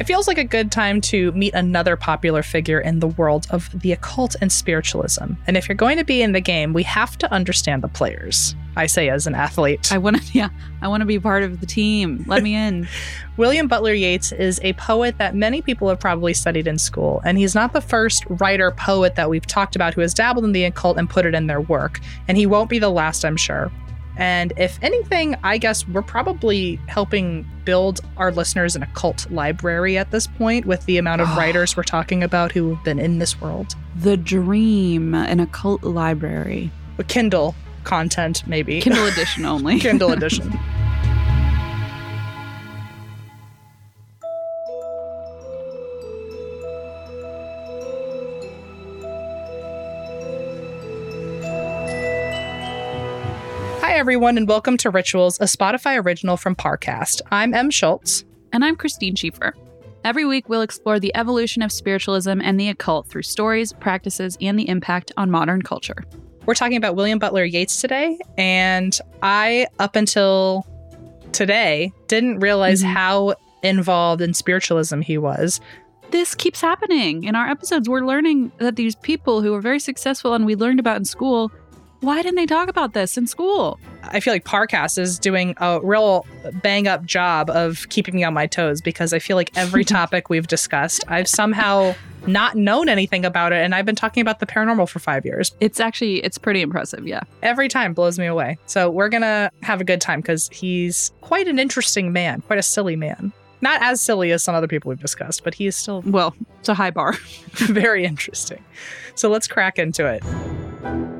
It feels like a good time to meet another popular figure in the world of the occult and spiritualism. And if you're going to be in the game, we have to understand the players. I say as an athlete. I want to, yeah, I want to be part of the team. Let me in. William Butler Yeats is a poet that many people have probably studied in school, and he's not the first writer poet that we've talked about who has dabbled in the occult and put it in their work, and he won't be the last, I'm sure. And if anything, I guess we're probably helping build our listeners an occult library at this point with the amount of ah. writers we're talking about who have been in this world. The dream, an occult library. A Kindle content, maybe. Kindle edition only. Kindle edition. everyone, and welcome to Rituals, a Spotify original from Parcast. I'm Em Schultz. And I'm Christine Schieffer. Every week, we'll explore the evolution of spiritualism and the occult through stories, practices, and the impact on modern culture. We're talking about William Butler Yeats today, and I, up until today, didn't realize Mhm. how involved in spiritualism he was. This keeps happening in our episodes. We're learning that these people who were very successful and we learned about in school, why didn't they talk about this in school? I feel like Parcast is doing a real bang up job of keeping me on my toes because I feel like every topic we've discussed, I've somehow not known anything about it. And I've been talking about the paranormal for five years. It's actually it's pretty impressive, yeah. Every time blows me away. So we're going to have a good time because he's quite an interesting man, quite a silly man. Not as silly as some other people we've discussed, but he is still Well, it's a high bar. very interesting. So let's crack into it.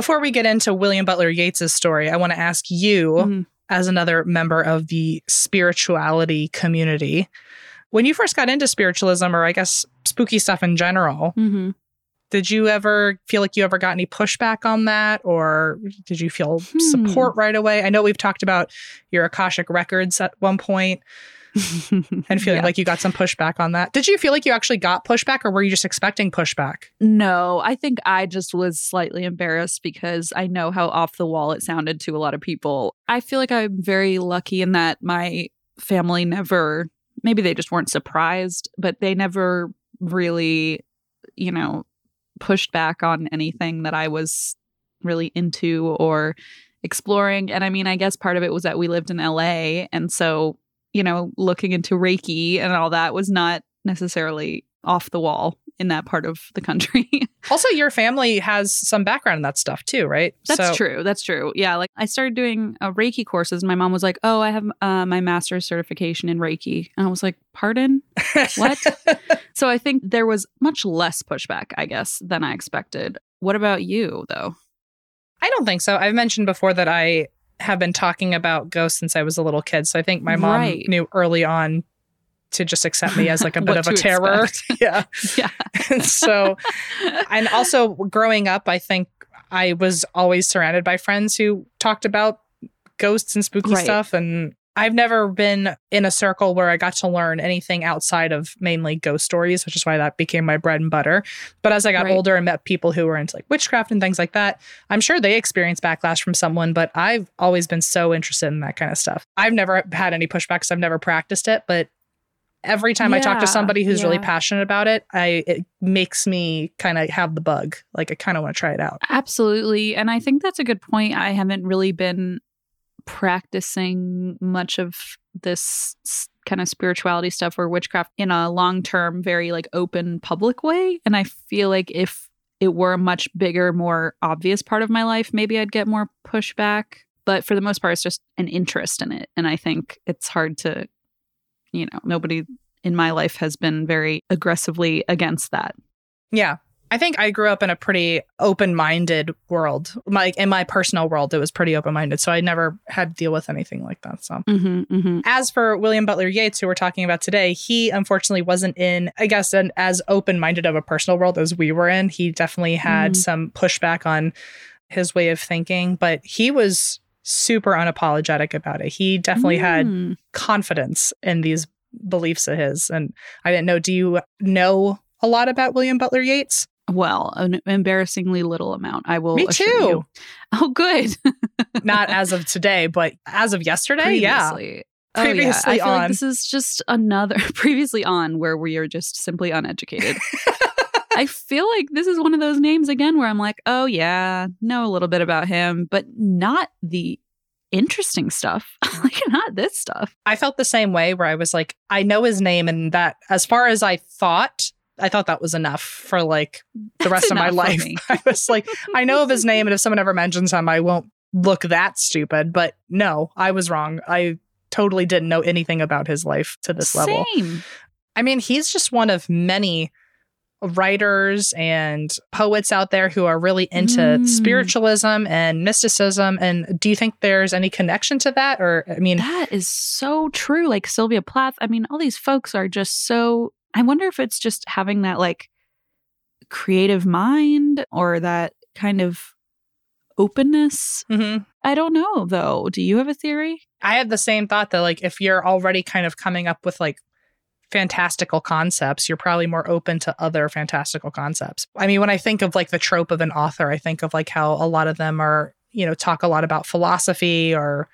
Before we get into William Butler Yeats' story, I want to ask you, Mhm. as another member of the spirituality community, when you first got into spiritualism, or I guess spooky stuff in general, Mm-hmm. did you ever feel like you ever got any pushback on that, or did you feel Hmm. support right away? I know we've talked about your Akashic records at one point and feeling Yeah. like you got some pushback on that. Did you feel like you actually got pushback, or were you just expecting pushback? No, I think I just was slightly embarrassed because I know how off the wall it sounded to a lot of people. I feel like I'm very lucky in that my family never, maybe they just weren't surprised, but they never really, you know, pushed back on anything that I was really into or exploring. And I mean, I guess part of it was that we lived in LA. And so, you know, looking into Reiki and all that was not necessarily off the wall in that part of the country. Also, your family has some background in that stuff too, right? That's So- true. That's true. Yeah. Like I started doing uh, Reiki courses. And my mom was like, Oh, I have uh, my master's certification in Reiki. And I was like, Pardon? What? so I think there was much less pushback, I guess, than I expected. What about you, though? I don't think so. I've mentioned before that I have been talking about ghosts since I was a little kid. So I think my mom Right. knew early on to just accept me as like a bit of a terror. yeah. Yeah. And so, and also growing up, I think I was always surrounded by friends who talked about ghosts and spooky Right. stuff. And I've never been in a circle where I got to learn anything outside of mainly ghost stories, which is why that became my bread and butter. But as I got Right. older and met people who were into like witchcraft and things like that, I'm sure they experienced backlash from someone, but I've always been so interested in that kind of stuff. I've never had any pushback because I've never practiced it, but every time I talk to somebody who's really passionate about it, I it makes me kind of have the bug. Like I kind of want to try it out. Absolutely. And I think that's a good point. I haven't really been practicing much of this kind of spirituality stuff or witchcraft in a long term, very like open public way. And I feel like if it were a much bigger, more obvious part of my life, maybe I'd get more pushback. But for the most part, it's just an interest in it. And I think it's hard to, you know, nobody in my life has been very aggressively against that. Yeah. I think I grew up in a pretty open-minded world. Like in my personal world, it was pretty open-minded, so I never had to deal with anything like that. So, Mm-hmm, mm-hmm. as for William Butler Yeats, who we're talking about today, he unfortunately wasn't in, I guess, an as open-minded of a personal world as we were in. He definitely had Mm. some pushback on his way of thinking, but he was super unapologetic about it. He definitely had Mm. confidence in these beliefs of his. And I didn't know, do you know a lot about William Butler Yeats? Well, an embarrassingly little amount. I will. Me too. you. Oh, good. Not as of today, but as of yesterday, yeah. previously. Previously oh, yeah. I feel on. like this is just another previously on where we are just simply uneducated. I feel like this is one of those names again where I'm like, oh yeah, know a little bit about him, but not the interesting stuff. like not this stuff. I felt the same way where I was like, I know his name, and that as far as I thought, I thought that was enough for like the That's rest of my life. I was like, I know of his name, and if someone ever mentions him, I won't look that stupid. But no, I was wrong. I totally didn't know anything about his life to this level. Same. I mean, he's just one of many writers and poets out there who are really into Mm. spiritualism and mysticism. And do you think there's any connection to that? Or, I mean, That is so true. Like Sylvia Plath. I mean, all these folks are just so. I wonder if it's just having that like creative mind or that kind of openness. mhm. I don't know though. Do you have a theory? I had the same thought that, like, if you're already kind of coming up with like fantastical concepts, you're probably more open to other fantastical concepts. I mean, when I think of like the trope of an author, I think of like how a lot of them are, you know, talk a lot about philosophy or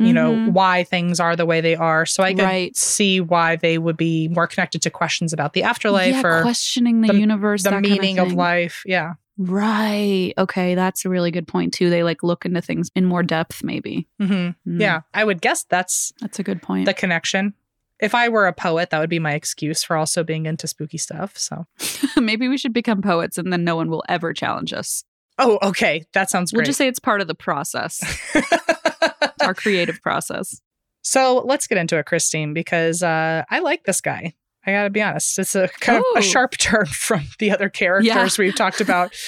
you know Mhm. why things are the way they are so i could Right. see why they would be more connected to questions about the afterlife yeah, or questioning the, the- universe, the that kind meaning of, life yeah Right. Okay, that's a really good point too. They like look into things in more depth. Maybe. hmm Mm, yeah i would guess that's that's a good point. the connection if i were a poet that would be my excuse for also being into spooky stuff so maybe we should become poets, and then no one will ever challenge us. oh okay that sounds We'll just say it's part of the process, our creative process. so let's get into it christine because uh, i like this guy i gotta be honest it's a kind of a sharp turn from the other characters we've talked about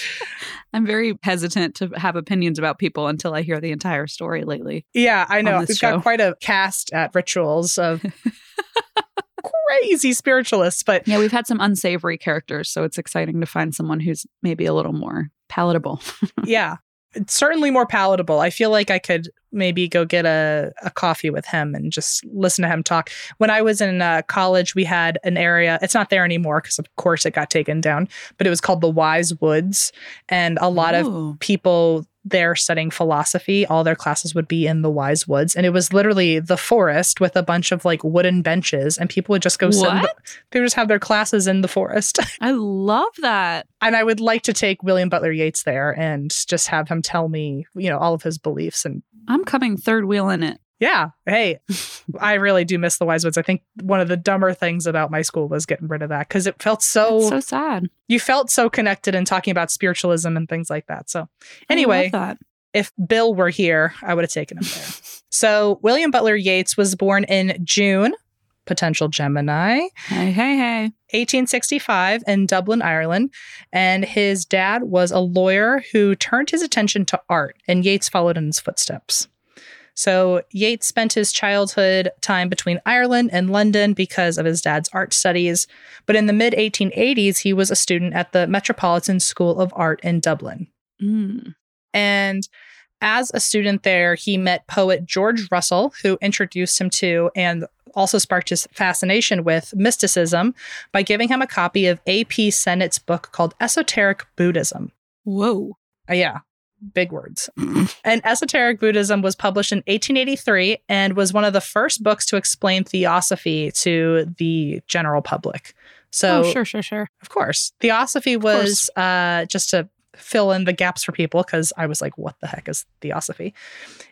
I'm very hesitant to have opinions about people until I hear the entire story lately. Yeah, I know. We've this got quite a cast at Rituals of crazy spiritualists, but Yeah, we've had some unsavory characters, so it's exciting to find someone who's maybe a little more palatable. yeah, it's certainly more palatable. I feel like I could maybe go get a, a coffee with him and just listen to him talk. When I was in uh, college, we had an area, it's not there anymore because, of course, it got taken down, but it was called the Wise Woods. And a lot of people there studying philosophy, all their classes would be in the Wise Woods. And it was literally the forest with a bunch of like wooden benches, and people would just go sit. the- they would just have their classes in the forest. I love that. and I would like to take William Butler Yeats there and just have him tell me, you know, all of his beliefs. And I'm coming third wheel in it. Yeah, hey, I really do miss the Wise Woods. I think one of the dumber things about my school was getting rid of that because it felt so, It's so sad. you felt so connected and talking about spiritualism and things like that. So anyway, if Bill were here, I would have taken him there. so William Butler Yeats was born in June, potential Gemini, Hey, hey, hey. 1865 in Dublin, Ireland, and his dad was a lawyer who turned his attention to art, and Yeats followed in his footsteps. So Yeats spent his childhood time between Ireland and London because of his dad's art studies, but in the mid 1880s he was a student at the Metropolitan School of Art in Dublin. Mm. And as a student there, he met poet George Russell, who introduced him to and also sparked his fascination with mysticism by giving him a copy of A.P. Sinnett's book called Esoteric Buddhism. Whoa. Uh, yeah, big words. and Esoteric Buddhism was published in 1883 and was one of the first books to explain theosophy to the general public. So, oh, sure, sure, sure. of course, theosophy was uh, just to fill in the gaps for people because I was like, what the heck is theosophy?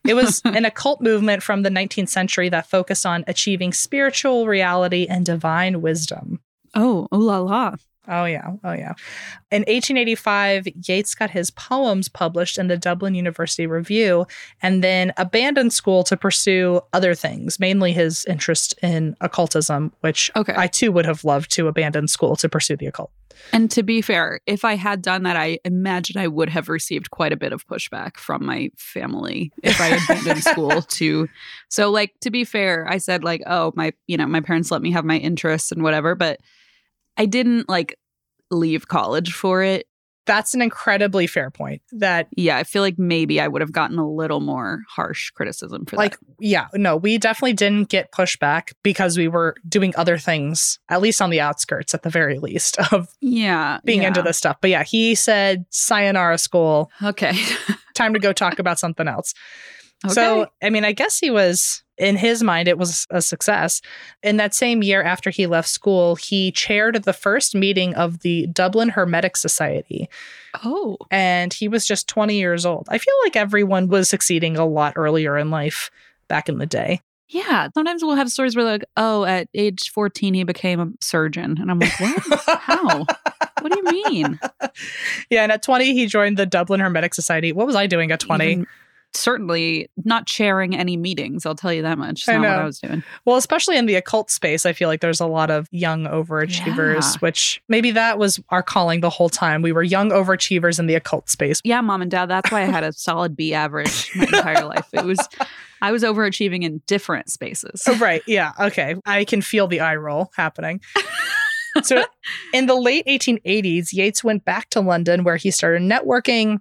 It was an occult movement from the 19th century that focused on achieving spiritual reality and divine wisdom. Oh, ooh la la. Oh, yeah. Oh, yeah. In 1885, Yeats got his poems published in the Dublin University Review and then abandoned school to pursue other things, mainly his interest in occultism, which Okay. I too would have loved to abandon school to pursue the occult. And to be fair, if I had done that, I imagine I would have received quite a bit of pushback from my family if I had been school to. So, like, to be fair, I said, like, oh, my, you know, my parents let me have my interests and whatever, but I didn't like leave college for it. That's an incredibly fair point. That Yeah, I feel like maybe I would have gotten a little more harsh criticism for like that. Like yeah no we definitely didn't get pushback because we were doing other things at least on the outskirts at the very least of Yeah. being yeah. into this stuff but yeah he said sayonara school Okay. time to go talk about something else okay. so i mean i guess he was in his mind it was a success in that same year after he left school he chaired the first meeting of the dublin hermetic society oh, and he was just 20 years old i feel like everyone was succeeding a lot earlier in life back in the day yeah. Sometimes we'll have stories where, like, oh, at age 14, he became a surgeon. And I'm like, what? How? What do you mean? Yeah, and at 20, he joined the Dublin Hermetic Society. What was I doing at 20? Even- certainly not chairing any meetings. I'll tell you that much. It's I not what know. I was doing. Well, especially in the occult space, I feel like there's a lot of young overachievers, Yeah. which maybe that was our calling the whole time. We were young overachievers in the occult space. Yeah, mom and dad. That's why I had a solid B average my entire life. It was, I was overachieving in different spaces. Oh, right. Yeah. Okay. I can feel the eye roll happening. so, in the late 1880s, Yeats went back to London where he started networking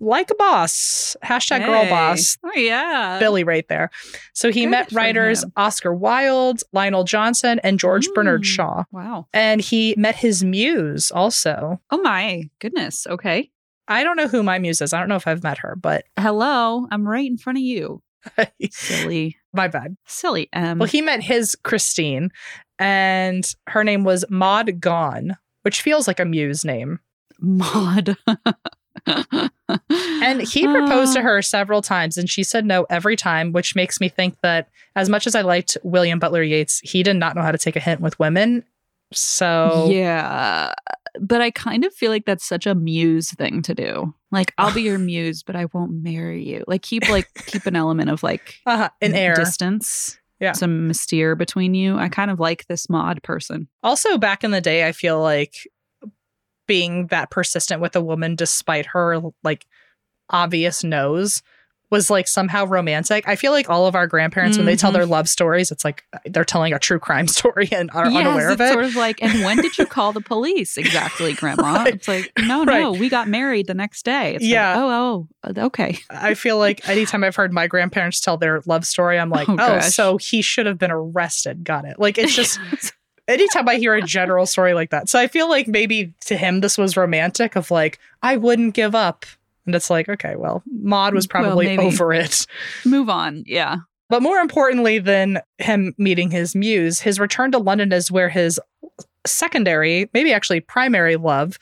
like a boss. Hashtag girl boss. Oh, yeah. Billy right there. So he Good met writers him. Oscar Wilde, Lionel Johnson, and George Bernard Mm. Shaw. Wow. And he met his muse also. Oh, my goodness. Okay. I don't know who my muse is. I don't know if I've met her, but Hello. I'm right in front of you. Silly, my bad. silly Em. Well, he met his Christine, and her name was Maud Gonne, which feels like a muse name. Maud. And he proposed to her several times, and she said no every time, which makes me think that as much as I liked William Butler Yeats, he did not know how to take a hint with women. So Yeah. But I kind of feel like that's such a muse thing to do. Like, I'll be your muse, but I won't marry you. Like, keep like keep an element of like uh, an air. distance. Yeah. Some mystere between you. I kind of like this Maud person. Also, back in the day, I feel like being that persistent with a woman despite her like obvious nose was like somehow romantic. I feel like all of our grandparents, when they tell their mm-hmm. love stories, it's like they're telling a true crime story and are Yes, unaware of it's it. Sort of like, and when did you call the police exactly, Grandma? Right. It's like, no, no, we got married the next day. It's Yeah. Like, oh, oh, uh, okay. I feel like anytime I've heard my grandparents tell their love story, I'm like, Oh, oh, so he should have been arrested. Got it. Like it's just anytime I hear a general story like that. So I feel like maybe to him this was romantic of like, I wouldn't give up. And it's like, okay, well, Maud was probably maybe. over it. move on. Yeah. But more importantly than him meeting his muse, his return to London is where his secondary, maybe actually primary love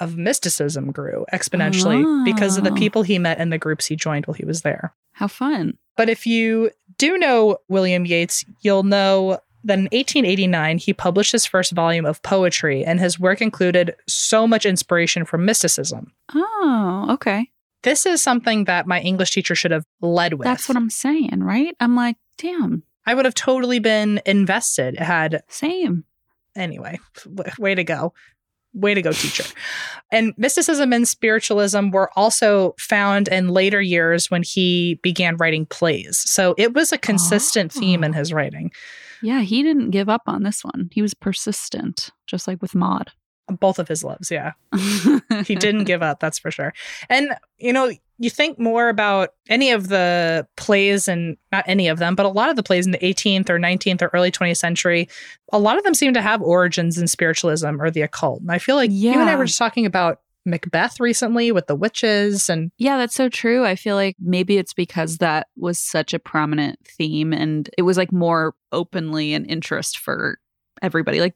of mysticism grew exponentially because of the Oh. people he met and the groups he joined while he was there. How fun. But if you do know William Yeats, you'll know that in 1889 he published his first volume of poetry, and his work included so much inspiration from mysticism. Oh, okay. This is something that my English teacher should have led with. That's what I'm saying, right? I'm like, damn, I would have totally been invested had same. anyway. w- Way to go. Way to go, teacher. and mysticism and spiritualism were also found in later years when he began writing plays. So it was a consistent theme in Oh. his writing. Yeah, he didn't give up on this one. He was persistent, just like with Maud. Both of his loves, yeah. He didn't give up, that's for sure. And, you know, you think more about any of the plays and not any of them, but a lot of the plays in the 18th or 19th or early 20th century, a lot of them seem to have origins in spiritualism or the occult. And I feel like you and I Yeah. were just talking about Macbeth recently with the witches and Yeah, that's so true. I feel like maybe it's because that was such a prominent theme and it was like more openly an interest for everybody. Like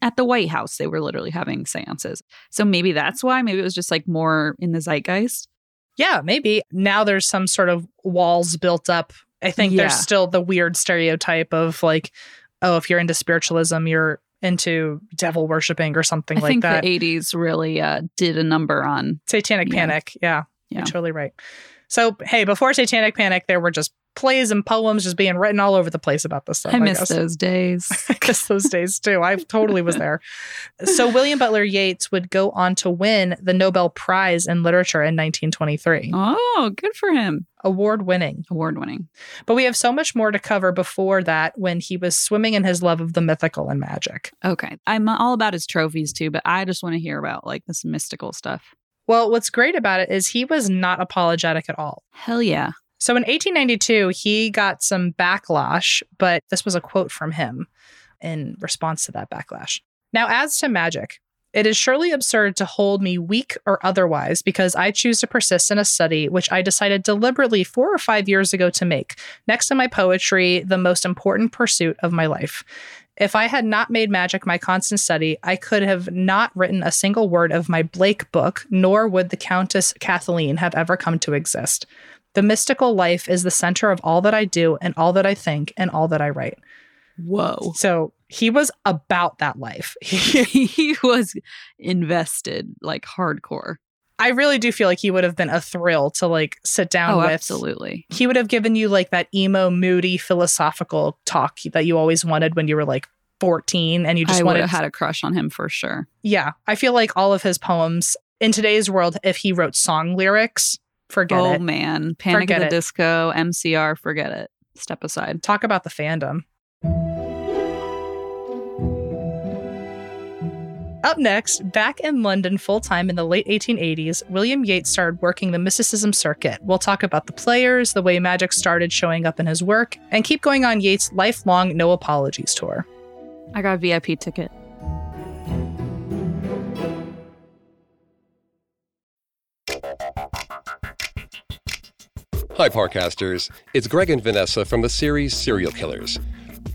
at the White House, they were literally having seances. So maybe that's why. Maybe it was just like more in the zeitgeist. yeah, maybe now there's some sort of walls built up. I think Yeah. there's still the weird stereotype of like, oh, if you're into spiritualism, you're into devil worshiping or something I like think that. the 80s really uh, did a number on. Satanic. Panic. Yeah, Yeah. you're totally right. So, hey, before Satanic Panic, there were just plays and poems just being written all over the place about this stuff. I miss guess. those days. I miss those days too. I totally was there. So, William Butler Yeats would go on to win the Nobel Prize in Literature in 1923, oh, good for him. award winning. Award winning. But we have so much more to cover before that when he was swimming in his love of the mythical and magic. Okay. I'm all about his trophies too, but I just want to hear about like this mystical stuff. Well, what's great about it is he was not apologetic at all. Hell yeah. So in 1892, he got some backlash, but this was a quote from him in response to that backlash. Now, as to magic, it is surely absurd to hold me weak or otherwise because I choose to persist in a study which I decided deliberately four or five years ago to make, next to my poetry, the most important pursuit of my life. If I had not made magic my constant study, I could have not written a single word of my Blake book, nor would the Countess Cathleen have ever come to exist. The mystical life is the center of all that I do and all that I think and all that I write. Whoa. So he was about that life. he was invested like hardcore. I really do feel like he would have been a thrill to like sit down Oh, with. absolutely. He would have given you like that emo, moody, philosophical talk that you always wanted when you were like 14 and you just I wanted have had a crush on him for sure. Yeah. I feel like all of his poems in today's world, if he wrote song lyrics, forget oh it. man, Panic Forget at it. the Disco, MCR, forget it. Step aside. Talk about the fandom. Up next, back in London full time in the late 1880s, William Yeats started working the mysticism circuit. We'll talk about the players, the way magic started showing up in his work, and keep going on Yeats' lifelong No Apologies tour. I got a VIP ticket. Hi, Parcasters. It's Greg and Vanessa from the series Serial Killers.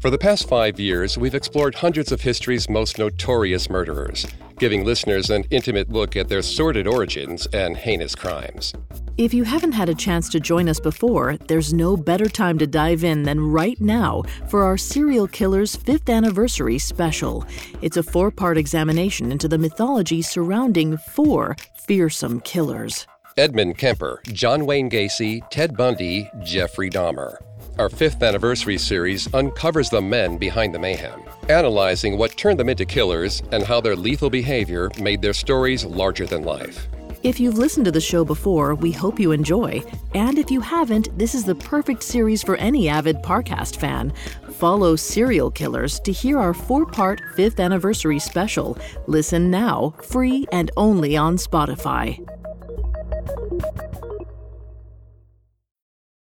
For the past five years, we've explored hundreds of history's most notorious murderers, giving listeners an intimate look at their sordid origins and heinous crimes. If you haven't had a chance to join us before, there's no better time to dive in than right now for our Serial Killers 5th Anniversary special. It's a four part examination into the mythology surrounding four fearsome killers. Edmund Kemper, John Wayne Gacy, Ted Bundy, Jeffrey Dahmer. Our fifth anniversary series uncovers the men behind the mayhem, analyzing what turned them into killers and how their lethal behavior made their stories larger than life. If you've listened to the show before, we hope you enjoy. And if you haven't, this is the perfect series for any avid Parcast fan. Follow Serial Killers to hear our four part 5th anniversary special. Listen now, free and only on Spotify.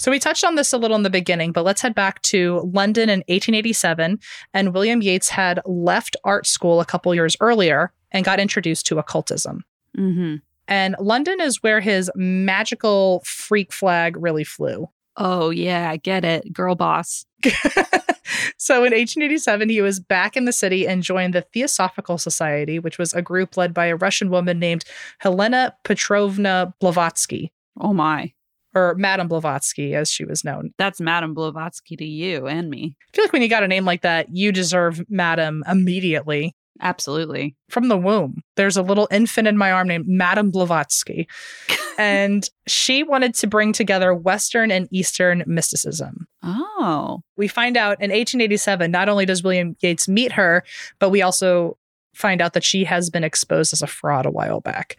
So we touched on this a little in the beginning, but let's head back to London in 1887. And William Yeats had left art school a couple years earlier and got introduced to occultism. Mm-hmm. And London is where his magical freak flag really flew. Oh, yeah, I get it. Girl boss. so in 1887, he was back in the city and joined the Theosophical Society, which was a group led by a Russian woman named Helena Petrovna Blavatsky. Oh, my. Or Madame Blavatsky, as she was known. That's Madame Blavatsky to you and me. I feel like when you got a name like that, you deserve Madame immediately Absolutely. from the womb. There's a little infant in my arm named Madame Blavatsky. and she wanted to bring together Western and Eastern mysticism. Oh. We find out in 1887, not only does William Yeats meet her, but we also find out that she has been exposed as a fraud a while back.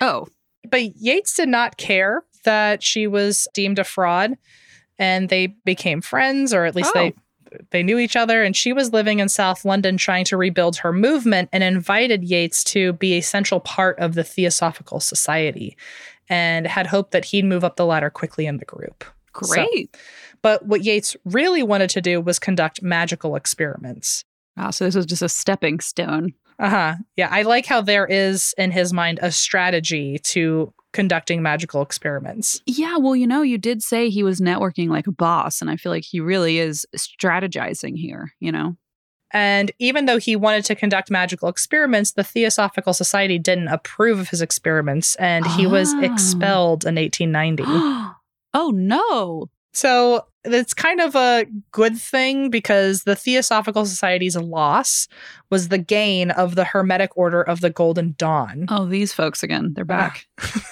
Oh. But Yeats did not care that she was deemed a fraud and they became friends or at least Oh. they they knew each other and she was living in South London trying to rebuild her movement and invited Yeats to be a central part of the Theosophical Society and had hoped that he'd move up the ladder quickly in the group. So- Great. but what Yeats really wanted to do was conduct magical experiments. Wow. So this was just a stepping stone. Uh huh. Yeah, I like how there is in his mind a strategy to conducting magical experiments. Yeah. Well, you know, you did say he was networking like a boss, and I feel like he really is strategizing here, you know? And even though he wanted to conduct magical experiments, the Theosophical Society didn't approve of his experiments and he was Oh. expelled in 1890. oh, no. So it's kind of a good thing because the Theosophical Society's loss was the gain of the Hermetic Order of the Golden Dawn. Oh, these folks again. They're back.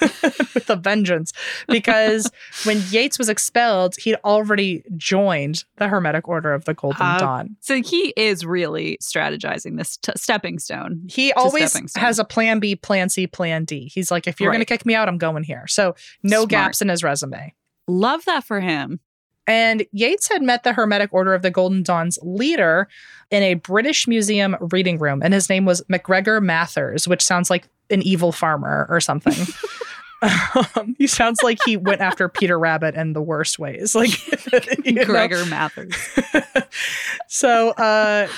with a vengeance because when Yeats was expelled, he'd already joined the Hermetic Order of the Golden Uh, Dawn. So he is really strategizing this t- stepping stone. He always stone. has a plan B, plan C, plan D. He's like, if you're going to kick me out, I'm going here. So no Smart. gaps in his resume. Love that for him. And Yeats had met the Hermetic Order of the Golden Dawn's leader in a British Museum reading room, and his name was MacGregor Mathers, which sounds like an evil farmer or something. um, he sounds like he went after Peter Rabbit in the worst ways. Like you know? Gregor Mathers. so, uh,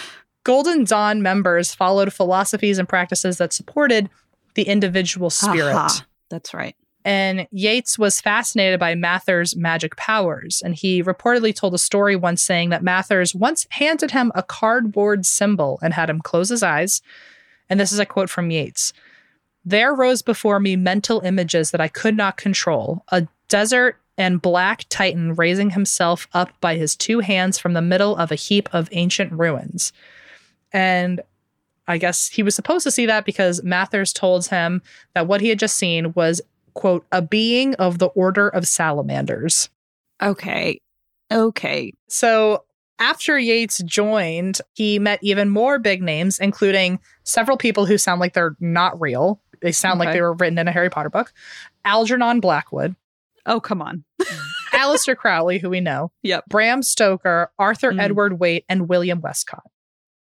Golden Dawn members followed philosophies and practices that supported the individual spirit. Aha. That's right. And Yeats was fascinated by Mather's magic powers. And he reportedly told a story once saying that Mathers once handed him a cardboard symbol and had him close his eyes. And this is a quote from Yeats There rose before me mental images that I could not control a desert and black titan raising himself up by his two hands from the middle of a heap of ancient ruins. And I guess he was supposed to see that because Mathers told him that what he had just seen was, quote, a being of the order of salamanders. Okay. Okay. So after Yates joined, he met even more big names, including several people who sound like they're not real. They sound like they were written in a Harry Potter book. Algernon Blackwood, Oh, come on. Aleister Crowley, who we know, Yep. Bram Stoker, Arthur Mm. Edward Waite, and William Westcott.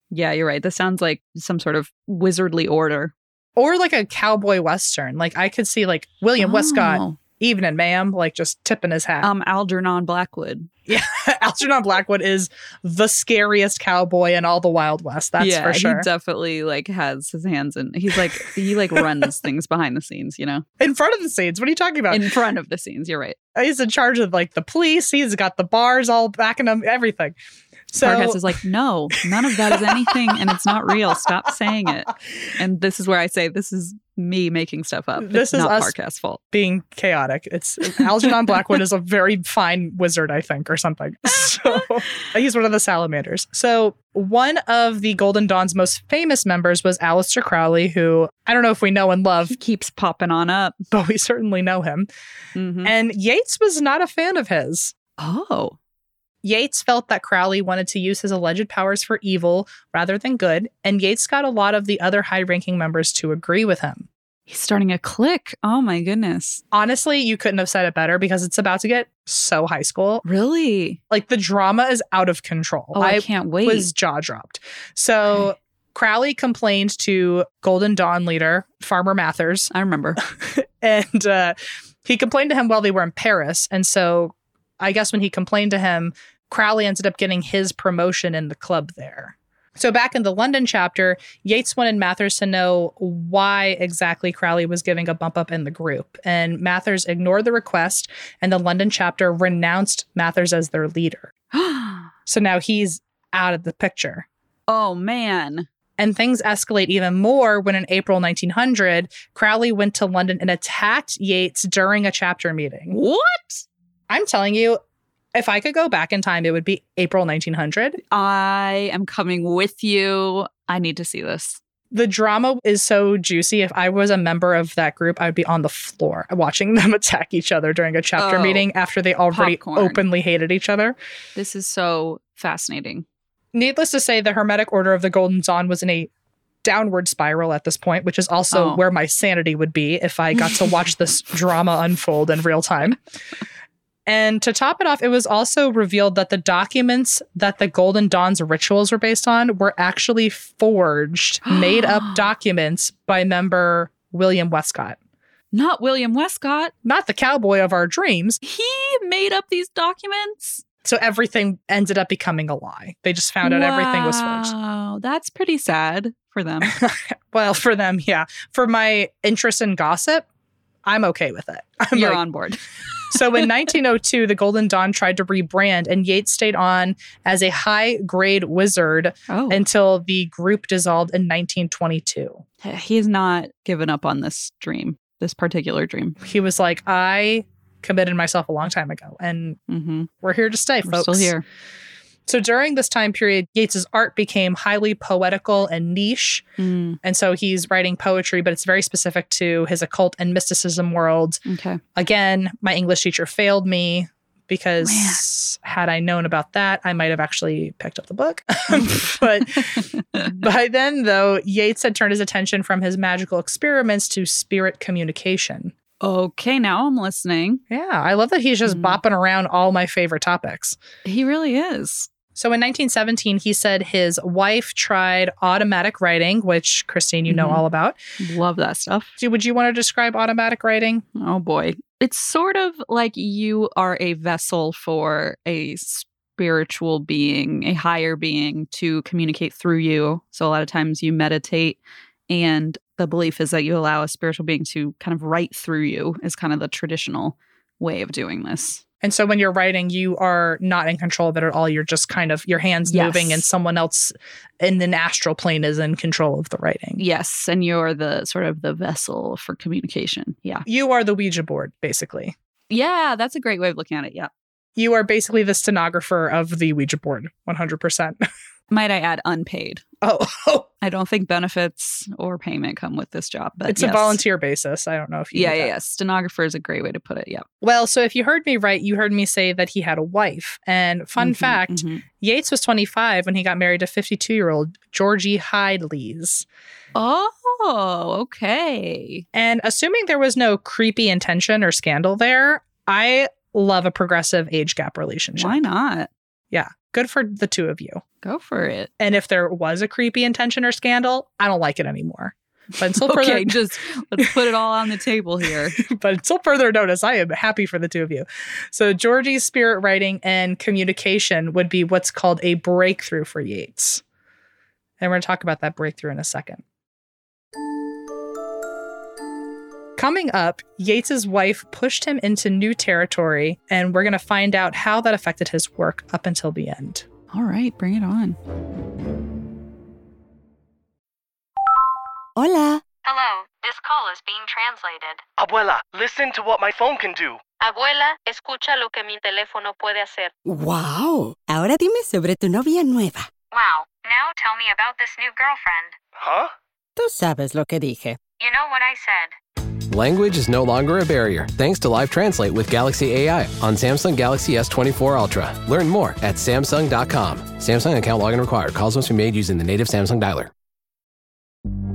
Yeah, you're right. This sounds like some sort of wizardly order. Or like a cowboy western. Like I could see like William Westcott, Oh. evening, ma'am, like just tipping his hat. Um, Algernon Blackwood. Yeah, Algernon Blackwood is the scariest cowboy in all the Wild West. That's yeah, for sure. he definitely like has his hands in. He's like he like runs things behind the scenes. You know, in front of the scenes. What are you talking about? in front of the scenes. You're right. He's in charge of like the police. He's got the bars all backing him, everything. So Parcast is like, no, none of that is anything, and it's not real. Stop saying it. And this is where I say this is me making stuff up. This it's is not us- Parcast fault. being chaotic. It's Algernon Blackwood is a very fine wizard, I think, or something. So he's one of the salamanders. So one of the Golden Dawn's most famous members was Aleister Crowley, who I don't know if we know and love, He keeps popping on up. but we certainly know him. Mhm. And Yeats was not a fan of his. Oh, Yeats felt that Crowley wanted to use his alleged powers for evil rather than good, and Yeats got a lot of the other high ranking members to agree with him. he's starting a clique. Oh my goodness. Honestly, you couldn't have said it better because it's about to get so high school. Really? Like the drama is out of control. Oh, I, can't wait. was jaw dropped. So Okay. Crowley complained to Golden Dawn leader Farmer Mathers, I remember. and uh, he complained to him while they were in Paris. And so I guess when he complained to him, Crowley ended up getting his promotion in the club there. So back in the London chapter, Yeats wanted Mathers to know why exactly Crowley was giving a bump up in the group. And Mathers ignored the request, and the London chapter renounced Mathers as their leader. So now he's out of the picture. oh man. And things escalate even more when in April 1900, Crowley went to London and attacked Yeats during a chapter meeting. What? I'm telling you, if I could go back in time, it would be April 1900. I am coming with you. I need to see this. The drama is so juicy. If I was a member of that group, I would be on the floor watching them attack each other during a chapter Oh, meeting after they already popcorn. openly hated each other. This is so fascinating. Needless to say, the Hermetic Order of the Golden Dawn was in a downward spiral at this point, which is also Oh. where my sanity would be if I got to watch this drama unfold in real time. And to top it off, it was also revealed that the documents that the Golden Dawn's rituals were based on were actually forged, made up documents by member William Westcott. Not William Westcott. Not the cowboy of our dreams. He made up these documents. So everything ended up becoming a lie. They just found out everything was forged. Wow, that's pretty sad for them. Well, for them, yeah. For my interest in gossip, I'm okay with it. I'm You're like- on board. so in 1902, the Golden Dawn tried to rebrand, and Yeats stayed on as a high grade wizard Oh, until the group dissolved in 1922. he has not given up on this dream, this particular dream. He was like, I committed myself a long time ago, and Mm-hmm. we're here to stay, We're folks. still here. So during this time period, Yeats's art became highly poetical and niche. Mm, And so he's writing poetry, but it's very specific to his occult and mysticism world. okay. Again, my English teacher failed me because had I known about that, I might have actually picked up the book. but by then, though, Yeats had turned his attention from his magical experiments to spirit communication. Okay, now I'm listening. Yeah, I love that he's just Mm. bopping around all my favorite topics. He really is. So in 1917, he said his wife tried automatic writing, which Christine, you know Mhm. all about. Love that stuff. So would you want to describe automatic writing? Oh boy. It's sort of like you are a vessel for a spiritual being, a higher being to communicate through you. So a lot of times you meditate and the belief is that you allow a spiritual being to kind of write through you is kind of the traditional way of doing this. And so when you're writing, you are not in control of it at all. You're just kind of your hands Yes. moving, and someone else in an astral plane is in control of the writing. Yes, and you're the sort of the vessel for communication. Yeah. You are the Ouija board, basically. Yeah, that's a great way of looking at it. Yeah. You are basically the stenographer of the Ouija board, 100%. Might I add unpaid? Oh, I don't think benefits or payment come with this job, but it's a volunteer basis. I don't know if you Yeah, yeah, yeah. Stenographer is a great way to put it. Yeah. Well, so if you heard me right, you heard me say that he had a wife. And fun Mhm, fact, mhm. Yeats was 25 when he got married to 52 year old Georgie Hyde Lees. Oh, okay. And assuming there was no creepy intention or scandal there, I love a progressive age gap relationship. Why not? Yeah, good for the two of you. Go for it. And if there was a creepy intention or scandal, I don't like it anymore. But until Okay, further, just let's put it all on the table here. but until further notice, I am happy for the two of you. So Georgie's spirit writing and communication would be what's called a breakthrough for Yeats. And we're going to talk about that breakthrough in a second. Coming up, Yeats's wife pushed him into new territory, and we're going to find out how that affected his work up until the end. All right, bring it on. Hola. Hello, this call is being translated. Abuela, listen to what my phone can do. Abuela, escucha lo que mi teléfono puede hacer. Wow. Ahora dime sobre tu novia nueva. Wow, now tell me about this new girlfriend. Huh? Tú sabes lo que dije. You know what I said. Language is no longer a barrier thanks to Live Translate with Galaxy AI on Samsung Galaxy S24 Ultra. Learn more at Samsung.com. Samsung account login required. Calls must be made using the native Samsung dialer.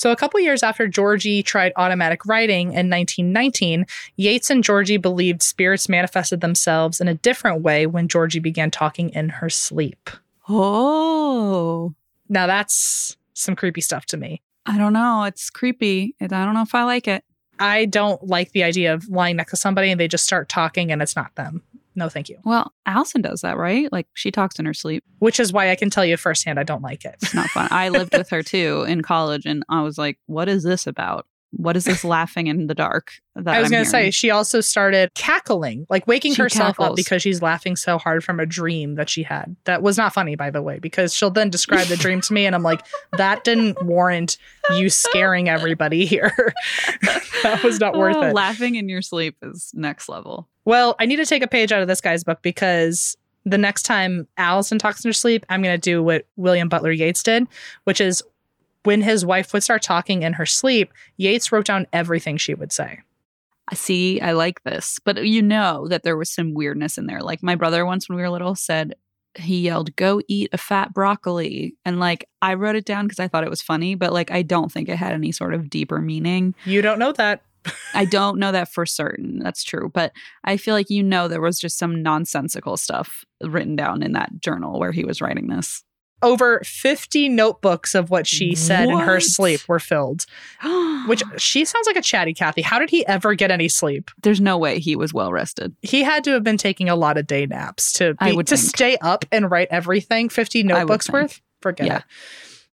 So, a couple years after Georgie tried automatic writing in 1919, Yeats and Georgie believed spirits manifested themselves in a different way when Georgie began talking in her sleep. Oh. Now that's some creepy stuff to me. I don't know. It's creepy. I don't know if I like it. I don't like the idea of lying next to somebody and they just start talking and it's not them. No, thank you. Well, Allison does that, right? Like she talks in her sleep. Which is why I can tell you firsthand I don't like it. It's not fun. I lived with her too in college and I was like, what is this about? What is this laughing in the dark? That I was going to say, she also started cackling, like waking She herself up because she's laughing so hard from a dream that she had. That was not funny, by the way, because she'll then describe the dream to me, and I'm like, that didn't warrant you scaring everybody here. that was not worth Oh, it. Laughing in your sleep is next level. Well, I need to take a page out of this guy's book because the next time Allison talks in her sleep, I'm going to do what William Butler Yeats did, which is when his wife would start talking in her sleep, Yeats wrote down everything she would say. I See, I like this, but you know that there was some weirdness in there. Like my brother once when we were little said he yelled, "Go eat a fat broccoli," and like I wrote it down because I thought it was funny, but like I don't think it had any sort of deeper meaning. You don't know that. I don't know that for certain. That's true, but I feel like you know there was just some nonsensical stuff written down in that journal where he was writing this. Over 50 notebooks of what she said in her sleep were filled, which she sounds like a chatty Cathy. How did he ever get any sleep? There's no way he was well rested. He had to have been taking a lot of day naps to be, to think. stay up and write everything. 50 notebooks worth? Forget Yeah. it.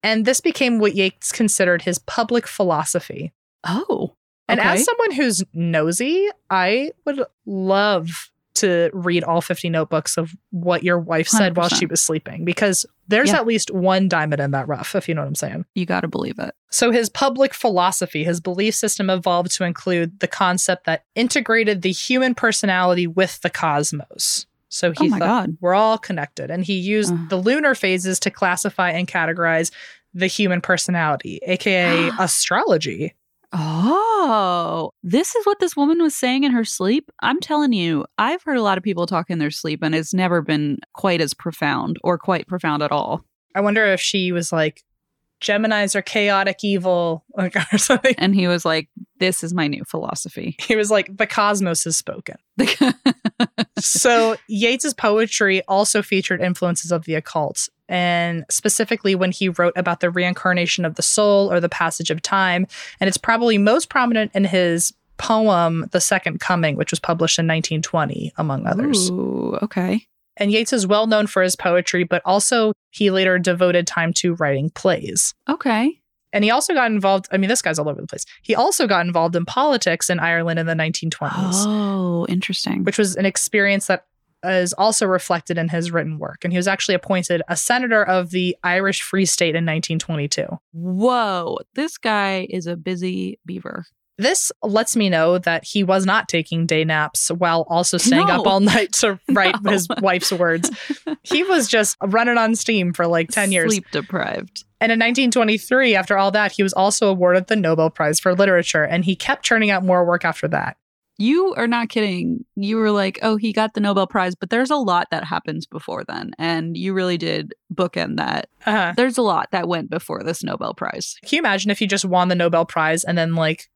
And this became what Yeats considered his public philosophy. Oh. And as someone who's nosy, I would love to read all 50 notebooks of what your wife said while she was sleeping because there's Yeah. at least one diamond in that rough, if you know what I'm saying. you got to believe it. So his public philosophy, his belief system evolved to include the concept that integrated the human personality with the cosmos. So he Oh thought God. we're all connected. And he used Ugh. the lunar phases to classify and categorize the human personality, aka astrology. Oh, this is what this woman was saying in her sleep. I'm telling you, I've heard a lot of people talk in their sleep, and it's never been quite as profound or quite profound at all. I wonder if she was like, Geminis are chaotic evil like, or something. And he was like, This is my new philosophy. He was like, the cosmos has spoken. so Yeats's poetry also featured influences of the occult, and specifically when he wrote about the reincarnation of the soul or the passage of time. And it's probably most prominent in his poem "The Second Coming," which was published in 1920, among others. Ooh, okay. And Yeats is well known for his poetry, but also he later devoted time to writing plays. Okay. And he also got involved. I mean, this guy's all over the place. He also got involved in politics in Ireland in the 1920s Oh, interesting. which was an experience that is also reflected in his written work. And he was actually appointed a senator of the Irish Free State in 1922. Whoa, this guy is a busy beaver. This lets me know that he was not taking day naps while also staying up all night to write No. his wife's words. He was just running on steam for like 10 years. Sleep deprived. And in 1923, after all that, he was also awarded the Nobel Prize for Literature, and he kept churning out more work after that. You are not kidding. You were like, oh, he got the Nobel Prize, but there's a lot that happens before then. And you really did bookend that. Uh-huh. There's a lot that went before this Nobel Prize. Can you imagine if you just won the Nobel Prize and then like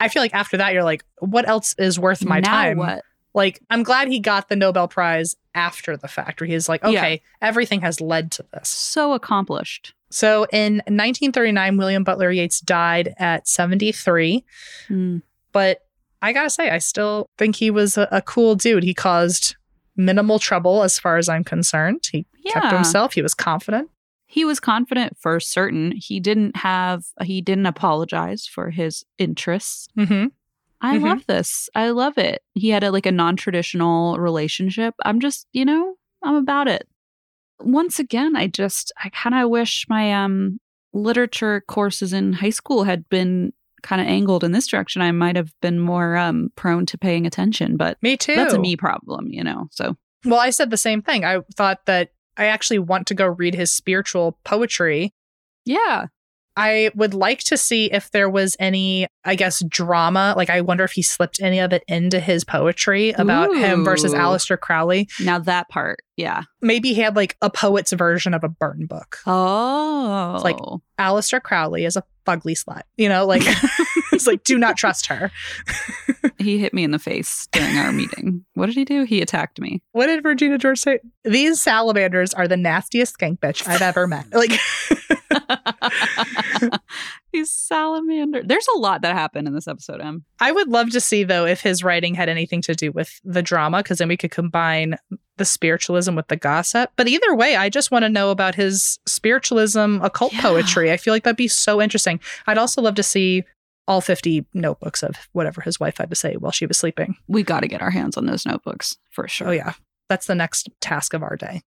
I feel like after that you're like, what else is worth my Now time? what? Like, I'm glad he got the Nobel Prize after the fact where he's like, Yeah. okay, everything has led to this. So accomplished. So in 1939, William Butler Yeats died at 73. Mm. But I gotta say, I still think he was a, a cool dude. He caused minimal trouble as far as I'm concerned. He kept himself, he was confident. He was confident for certain. He didn't have, he didn't apologize for his interests. Mm-hmm. I Mhm. love this. I love it. He had a, like a non traditional relationship. I'm just, you know, I'm about it. Once again, I just, I kind of wish my um literature courses in high school had been kind of angled in this direction. I might have been more um prone to paying attention, but Me too. that's a me problem, you know. So Well, I said the same thing. I thought that I actually want to go read his spiritual poetry. yeah, I would like to see if there was any, I guess, drama. Like, I wonder if he slipped any of it into his poetry about him versus Ooh. Aleister Crowley. now that part, yeah. Maybe he had like a poet's version of a Burn Book. Oh, It's like- Aleister Crowley is a fugly slut, you know, like It's like, do not trust her. he hit me in the face during our meeting. What did he do? He attacked me. What did Regina George say? These salamanders are the nastiest skank bitch I've ever met. Like, Salamander. There's a lot that happened in this episode, Em. I would love to see though if his writing had anything to do with the drama, because then we could combine the spiritualism with the gossip. But either way, I just want to know about his spiritualism, occult Yeah. poetry. I feel like that'd be so interesting. I'd also love to see all 50 notebooks of whatever his wife had to say while she was sleeping. We got to get our hands on those notebooks for oh, sure. Oh, yeah. That's the next task of our day.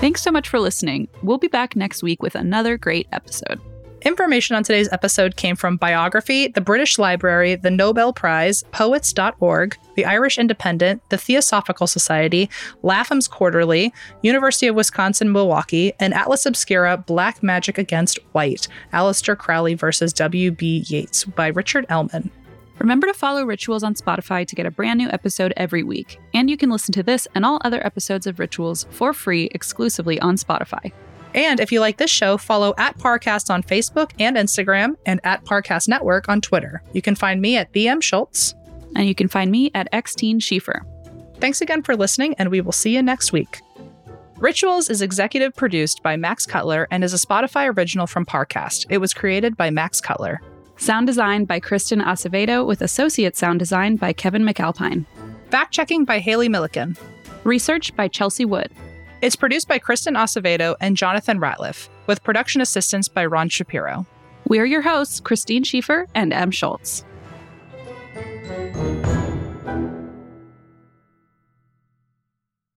Thanks so much for listening. We'll be back next week with another great episode. Information on today's episode came from Biography, the British Library, the Nobel Prize, Poets.org, the Irish Independent, the Theosophical Society, Lapham's Quarterly, University of Wisconsin Milwaukee, and Atlas Obscura Black Magic Against White, Aleister Crowley versus W.B. Yeats by Richard Ellmann. Remember to follow Rituals on Spotify to get a brand new episode every week. And you can listen to this and all other episodes of Rituals for free exclusively on Spotify. And if you like this show, follow at Parcast on Facebook and Instagram and at Parcast Network on Twitter. You can find me at BM Schultz. And you can find me at Xteen Schiefer. Thanks again for listening, and we will see you next week. Rituals is executive produced by Max Cutler and is a Spotify original from Parcast. It was created by Max Cutler. Sound design by Kristen Acevedo with associate sound design by Kevin McAlpine. Fact checking by Haley Milliken. Research by Chelsea Wood. It's produced by Kristen Acevedo and Jonathan Ratliff, with production assistance by Ron Shapiro. We're your hosts, Christine Schiefer and Em Schultz.